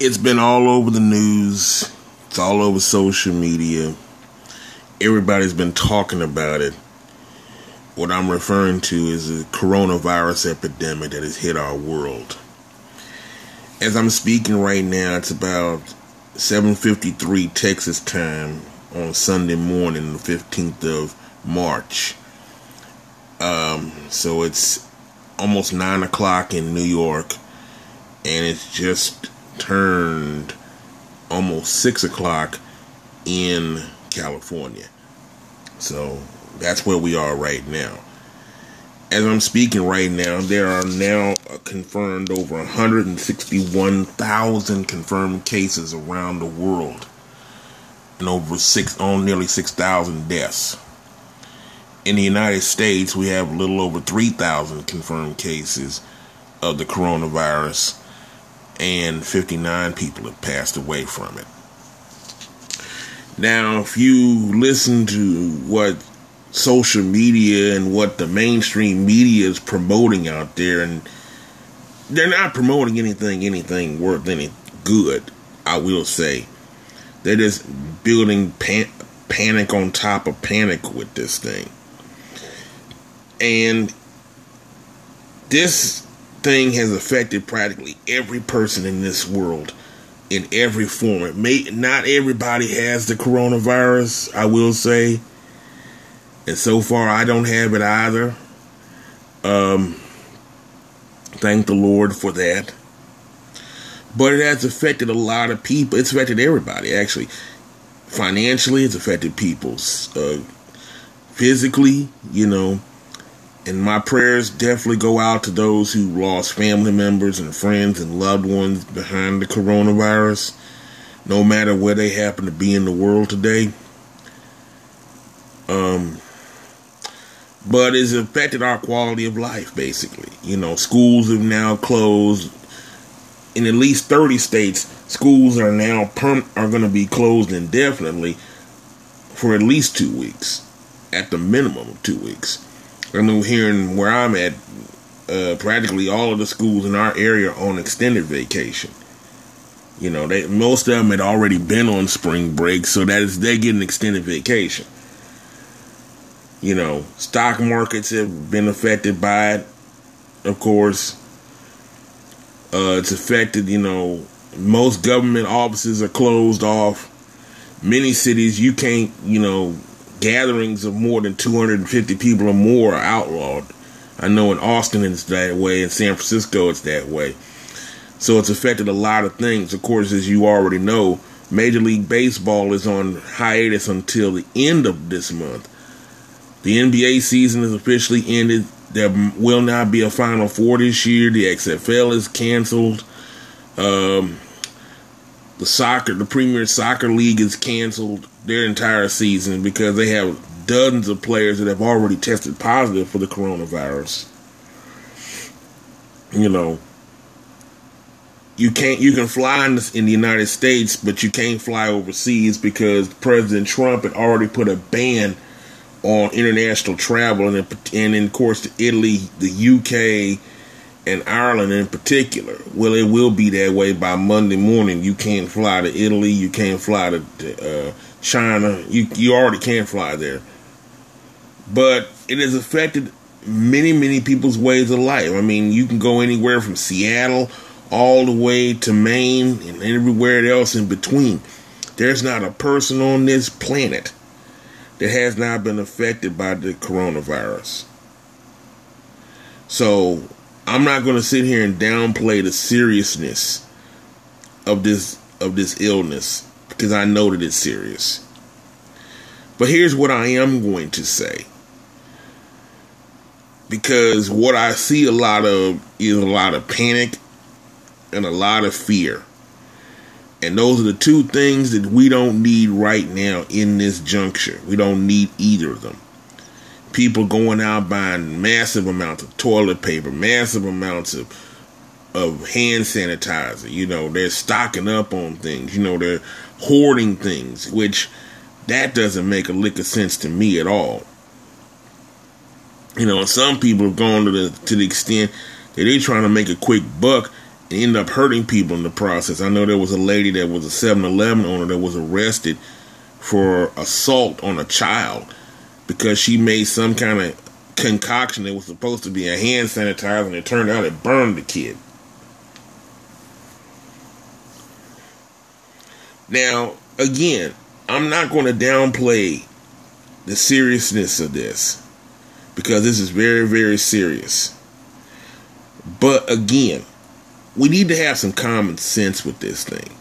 it's been all over the news. It's all over social media. Everybody's been talking about it. What I'm referring to is the coronavirus epidemic that has hit our world. As I'm speaking right now, it's about 7:53 Texas time on Sunday morning, the 15th of March. Um, so it's almost nine o'clock in New York, and it's just turned almost six o'clock in California. So that's where we are right now. As I'm speaking right now, there are now confirmed over 161,000 confirmed cases around the world, and over six on nearly 6,000 deaths. In the United States, we have a little over 3,000 confirmed cases of the coronavirus, and 59 people have passed away from it. Now, if you listen to what social media and what the mainstream media is promoting out there, and they're not promoting anything, anything worth any good, I will say. They're just building pan- panic on top of panic with this thing. And this thing has affected practically every person in this world in every form. It may not everybody has the coronavirus, I will say. And so far I don't have it either. Um thank the Lord for that. But it has affected a lot of people. It's affected everybody actually. Financially, it's affected people's uh physically, you know, and my prayers definitely go out to those who lost family members and friends and loved ones behind the coronavirus, no matter where they happen to be in the world today. Um, but it's affected our quality of life, basically. You know, schools have now closed. In at least 30 states, schools are now perm- are going to be closed indefinitely for at least two weeks, at the minimum of two weeks. I know here in where I'm at, uh, practically all of the schools in our area are on extended vacation. You know, they most of them had already been on spring break, so that is they get an extended vacation. You know, stock markets have been affected by it, of course. Uh, it's affected, you know, most government offices are closed off. Many cities you can't, you know, gatherings of more than 250 people or more are outlawed. I know in Austin it's that way, in San Francisco it's that way. So it's affected a lot of things. Of course, as you already know, Major League Baseball is on hiatus until the end of this month. The NBA season is officially ended. There will not be a Final Four this year. The XFL is canceled. Um, the soccer, the Premier Soccer League is canceled their entire season because they have dozens of players that have already tested positive for the coronavirus. You know, you can't you can fly in the, in the United States, but you can't fly overseas because President Trump had already put a ban on international travel, and and in, course to Italy, the UK and Ireland in particular. Well, it will be that way by Monday morning. You can't fly to Italy. You can't fly to, uh, China. You you already can't fly there. But it has affected many many people's ways of life. I mean, you can go anywhere from Seattle all the way to Maine and everywhere else in between. There's not a person on this planet that has not been affected by the coronavirus. So I'm not going to sit here and downplay the seriousness of this of this illness because I know that it's serious. But here's what I am going to say. Because what I see a lot of is a lot of panic and a lot of fear. And those are the two things that we don't need right now in this juncture. We don't need either of them people going out buying massive amounts of toilet paper, massive amounts of of hand sanitizer. You know, they're stocking up on things. You know, they're hoarding things, which that doesn't make a lick of sense to me at all. You know, some people have gone to the to the extent that they're trying to make a quick buck and end up hurting people in the process. I know there was a lady that was a 7-Eleven owner that was arrested for assault on a child because she made some kind of concoction that was supposed to be a hand sanitizer and it turned out it burned the kid. Now, again, I'm not going to downplay the seriousness of this because this is very, very serious. But again, we need to have some common sense with this thing.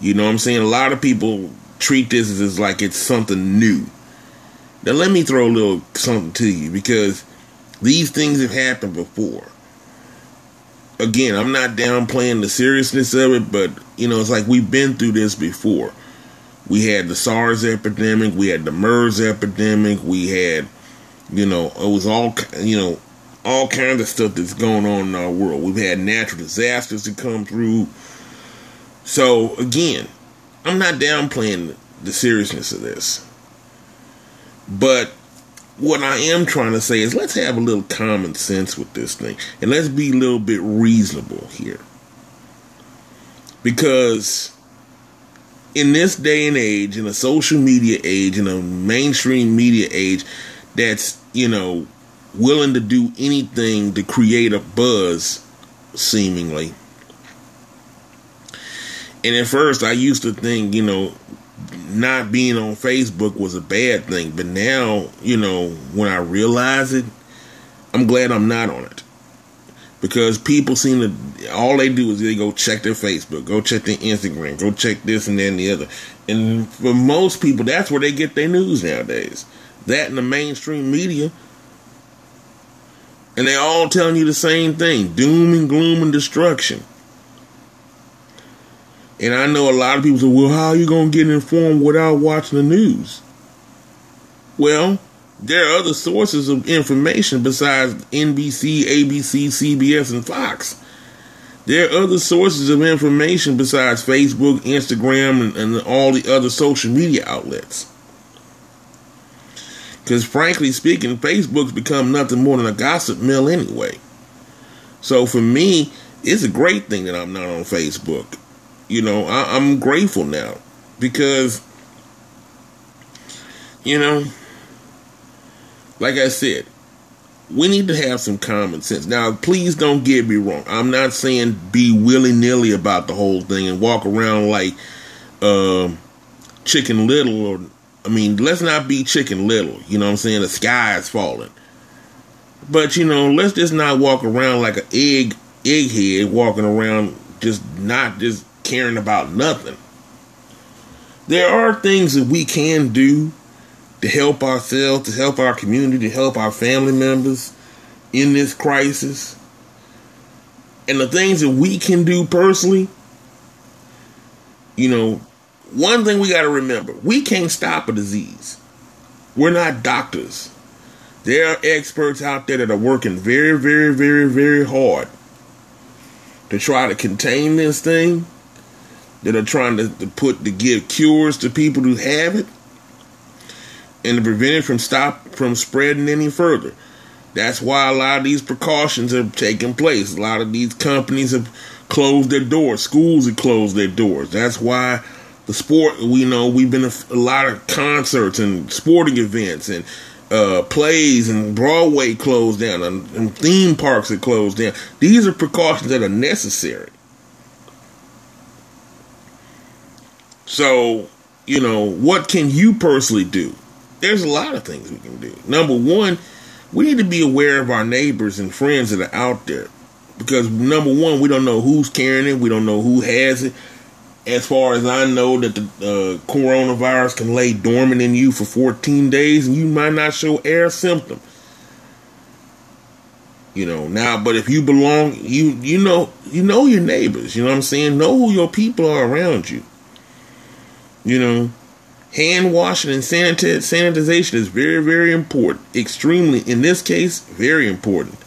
You know what I'm saying? A lot of people treat this as like it's something new. Now, let me throw a little something to you because these things have happened before. Again, I'm not downplaying the seriousness of it, but you know, it's like we've been through this before. We had the SARS epidemic, we had the MERS epidemic, we had, you know, it was all, you know, all kinds of stuff that's going on in our world. We've had natural disasters to come through. So again, I'm not downplaying the seriousness of this. But what I am trying to say is let's have a little common sense with this thing and let's be a little bit reasonable here. Because in this day and age, in a social media age, in a mainstream media age that's, you know, willing to do anything to create a buzz, seemingly. And at first, I used to think, you know, not being on Facebook was a bad thing. But now, you know, when I realize it, I'm glad I'm not on it. Because people seem to, all they do is they go check their Facebook, go check their Instagram, go check this and that and the other. And for most people, that's where they get their news nowadays. That and the mainstream media. And they're all telling you the same thing doom and gloom and destruction. And I know a lot of people say, well, how are you going to get informed without watching the news? Well, there are other sources of information besides NBC, ABC, CBS, and Fox. There are other sources of information besides Facebook, Instagram, and, and all the other social media outlets. Because frankly speaking, Facebook's become nothing more than a gossip mill anyway. So for me, it's a great thing that I'm not on Facebook you know, I, I'm grateful now because, you know, like I said, we need to have some common sense. Now, please don't get me wrong. I'm not saying be willy nilly about the whole thing and walk around like uh, Chicken Little. Or I mean, let's not be Chicken Little. You know what I'm saying? The sky is falling. But you know, let's just not walk around like an egg egghead walking around just not just caring about nothing. There are things that we can do to help ourselves, to help our community, to help our family members in this crisis. And the things that we can do personally, you know, one thing we got to remember we can't stop a disease. We're not doctors. There are experts out there that are working very, very, very, very hard to try to contain this thing that are trying to, to put to give cures to people who have it and to prevent it from stop from spreading any further. That's why a lot of these precautions have taken place. A lot of these companies have closed their doors. Schools have closed their doors. That's why the sport, we know, we've been a, a lot of concerts and sporting events and uh, plays and Broadway closed down and, and theme parks have closed down. These are precautions that are necessary. So, you know, what can you personally do? There's a lot of things we can do. Number one, we need to be aware of our neighbors and friends that are out there. Because number one, we don't know who's carrying it, we don't know who has it. As far as I know, that the uh, coronavirus can lay dormant in you for 14 days, and you might not show air symptom. You know now, but if you belong, you you know you know your neighbors. You know what I'm saying. Know who your people are around you. You know, hand washing and sanitization is very, very important. Extremely, in this case, very important.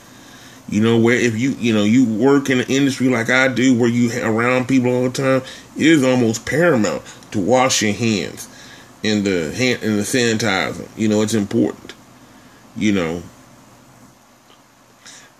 You know, where if you, you know, you work in an industry like I do, where you around people all the time, it is almost paramount to wash your hands in the hand in the sanitizer. You know, it's important. You know,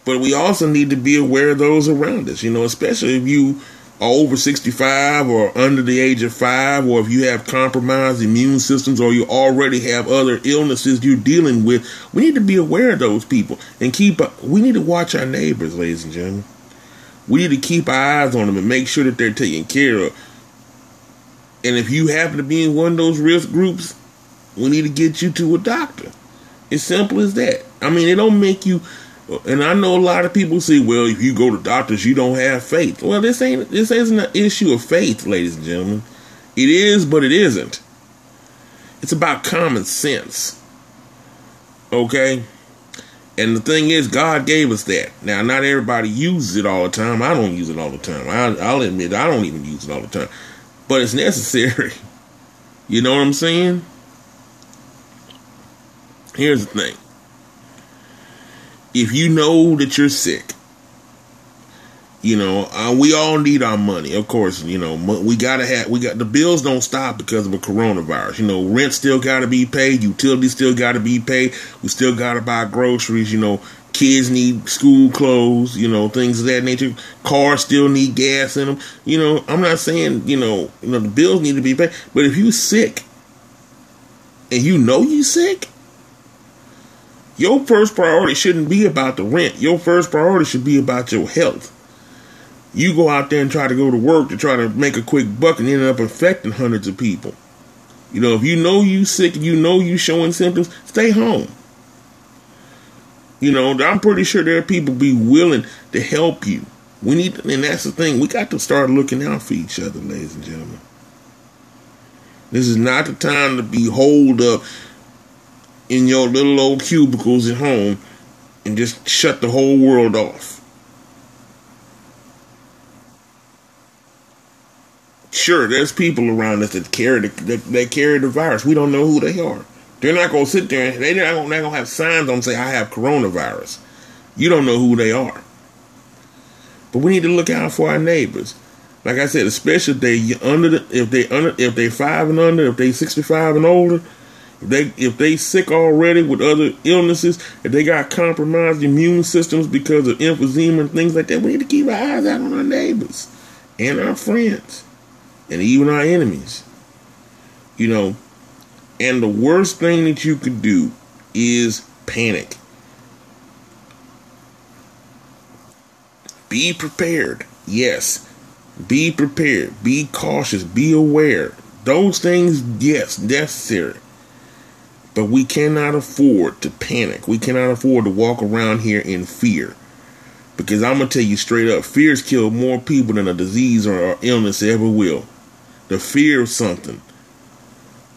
But we also need to be aware of those around us, you know, especially if you are over 65 or under the age of five, or if you have compromised immune systems or you already have other illnesses you're dealing with, we need to be aware of those people and keep, uh, we need to watch our neighbors, ladies and gentlemen. We need to keep our eyes on them and make sure that they're taken care of. And if you happen to be in one of those risk groups, we need to get you to a doctor. It's simple as that. I mean, it don't make you Uh, and I know a lot of people say, well, if you go to doctors, you don't have faith. Well, this ain't this isn't an issue of faith, ladies and gentlemen. It is, but it isn't. It's about common sense. Okay? And the thing is, God gave us that. Now, not everybody uses it all the time. I don't use it all the time. I, I'll admit, I don't even use it all the time. But it's necessary. You know what I'm saying? Here's the thing if you know that you're sick, you know, uh, we all need our money. Of course, you know, we gotta have, we got the bills don't stop because of a coronavirus. You know, rent still gotta be paid, utilities still gotta be paid. We still gotta buy groceries. You know, kids need school clothes. You know, things of that nature. Cars still need gas in them. You know, I'm not saying you know, you know, the bills need to be paid, but if you sick and you know you sick, your first priority shouldn't be about the rent. Your first priority should be about your health. You go out there and try to go to work to try to make a quick buck and end up infecting hundreds of people. You know, if you know you sick, you know you showing symptoms, stay home. You know, I'm pretty sure there are people be willing to help you. We need, and that's the thing. We got to start looking out for each other, ladies and gentlemen. This is not the time to be holed up in your little old cubicles at home and just shut the whole world off. Sure, there's people around us that carry the that, that carry the virus. We don't know who they are. They're not gonna sit there. And they're not gonna, have signs on say I have coronavirus. You don't know who they are. But we need to look out for our neighbors. Like I said, especially if they under the, if they under if they five and under, if they sixty five and older, if they if they sick already with other illnesses, if they got compromised immune systems because of emphysema and things like that, we need to keep our eyes out on our neighbors and our friends and even our enemies. You know, and the worst thing that you could do is panic. Be prepared. Yes. Be prepared. Be cautious. Be aware. Those things, yes, necessary. But we cannot afford to panic. We cannot afford to walk around here in fear. Because I'm going to tell you straight up fear's killed more people than a disease or illness ever will. The fear of something.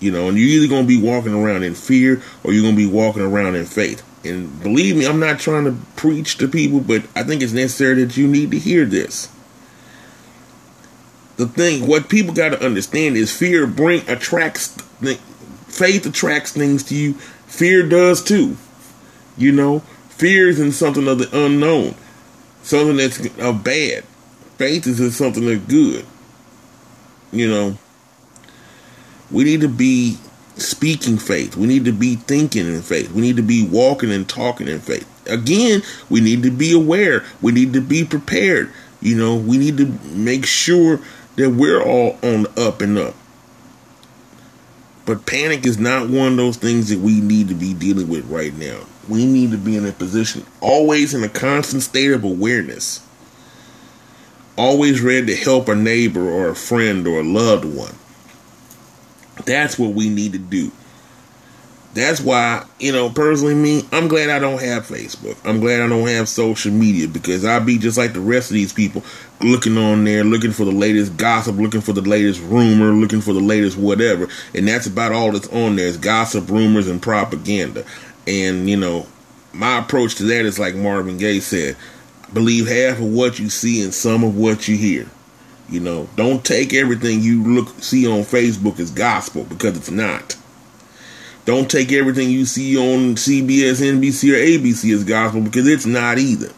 You know, and you're either going to be walking around in fear or you're going to be walking around in faith. And believe me, I'm not trying to preach to people, but I think it's necessary that you need to hear this. The thing, what people got to understand is fear bring attracts faith attracts things to you. Fear does too. You know, fear is in something of the unknown, something that's bad. Faith is in something that's good. You know, we need to be speaking faith. We need to be thinking in faith. We need to be walking and talking in faith. Again, we need to be aware. We need to be prepared. You know, we need to make sure that we're all on the up and up. But panic is not one of those things that we need to be dealing with right now. We need to be in a position, always in a constant state of awareness. Always ready to help a neighbor or a friend or a loved one. That's what we need to do. That's why, you know, personally, me, I'm glad I don't have Facebook. I'm glad I don't have social media because I'd be just like the rest of these people looking on there, looking for the latest gossip, looking for the latest rumor, looking for the latest whatever. And that's about all that's on there is gossip, rumors, and propaganda. And, you know, my approach to that is like Marvin Gaye said believe half of what you see and some of what you hear. You know, don't take everything you look see on Facebook as gospel because it's not. Don't take everything you see on CBS, NBC, or ABC as gospel because it's not either.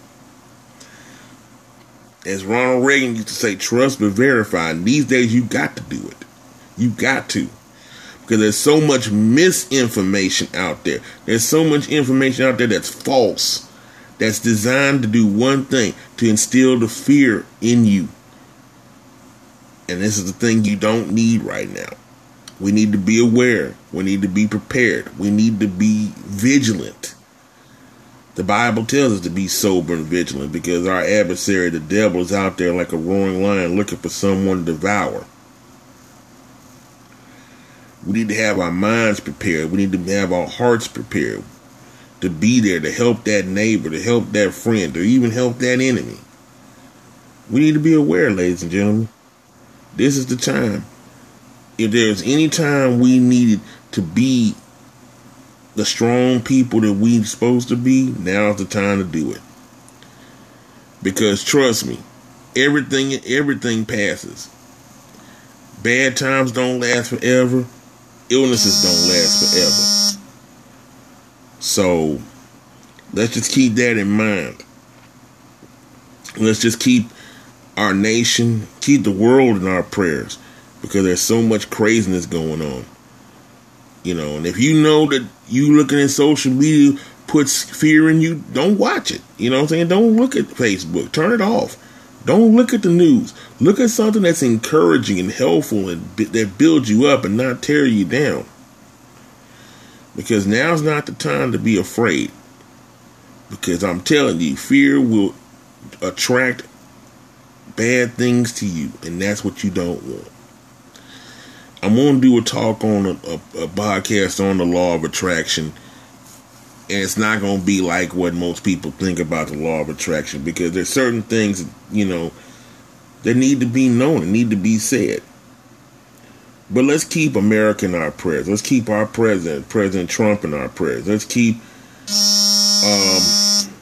As Ronald Reagan used to say, trust but verify. And these days, you got to do it. You got to. Because there's so much misinformation out there. There's so much information out there that's false that's designed to do one thing to instill the fear in you. And this is the thing you don't need right now. We need to be aware. We need to be prepared. We need to be vigilant. The Bible tells us to be sober and vigilant because our adversary, the devil, is out there like a roaring lion looking for someone to devour. We need to have our minds prepared. We need to have our hearts prepared to be there to help that neighbor, to help that friend, or even help that enemy. We need to be aware, ladies and gentlemen. This is the time. If there's any time we needed to be the strong people that we're supposed to be, now's the time to do it. Because trust me, everything everything passes. Bad times don't last forever. Illnesses don't last forever. So let's just keep that in mind. Let's just keep our nation, keep the world in our prayers because there's so much craziness going on. You know, and if you know that you looking at social media puts fear in you, don't watch it. You know what I'm saying? Don't look at Facebook. Turn it off. Don't look at the news. Look at something that's encouraging and helpful and that builds you up and not tear you down. Because now's not the time to be afraid. Because I'm telling you, fear will attract bad things to you, and that's what you don't want. I'm going to do a talk on a, a, a podcast on the law of attraction. And it's not going to be like what most people think about the law of attraction because there's certain things, you know, that need to be known and need to be said. But let's keep America in our prayers. Let's keep our president, President Trump, in our prayers. Let's keep, um,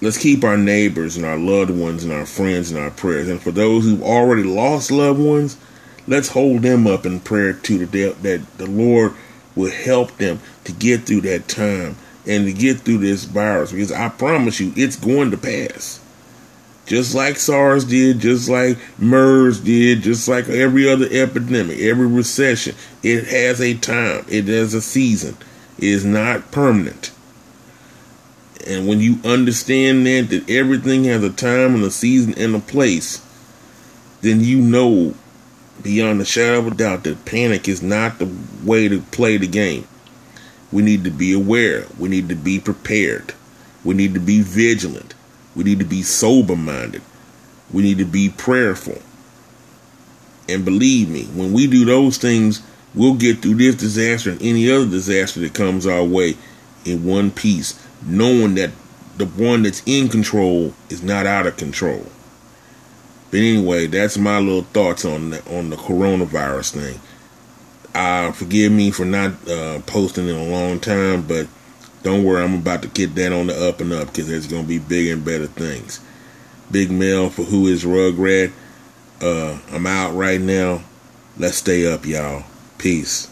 let's keep our neighbors and our loved ones and our friends in our prayers. And for those who've already lost loved ones, let's hold them up in prayer too that, that the Lord will help them to get through that time and to get through this virus because I promise you it's going to pass. Just like SARS did, just like MERS did, just like every other epidemic, every recession, it has a time, it has a season. It is not permanent. And when you understand that, that everything has a time and a season and a place, then you know beyond a shadow of a doubt that panic is not the way to play the game. We need to be aware. We need to be prepared. We need to be vigilant. We need to be sober minded. We need to be prayerful. And believe me, when we do those things, we'll get through this disaster and any other disaster that comes our way in one piece, knowing that the one that's in control is not out of control. But anyway, that's my little thoughts on the, on the coronavirus thing. Uh, forgive me for not uh, posting in a long time, but don't worry, I'm about to get that on the up and up because there's going to be bigger and better things. Big Mel for Who is Rugrat. Uh, I'm out right now. Let's stay up, y'all. Peace.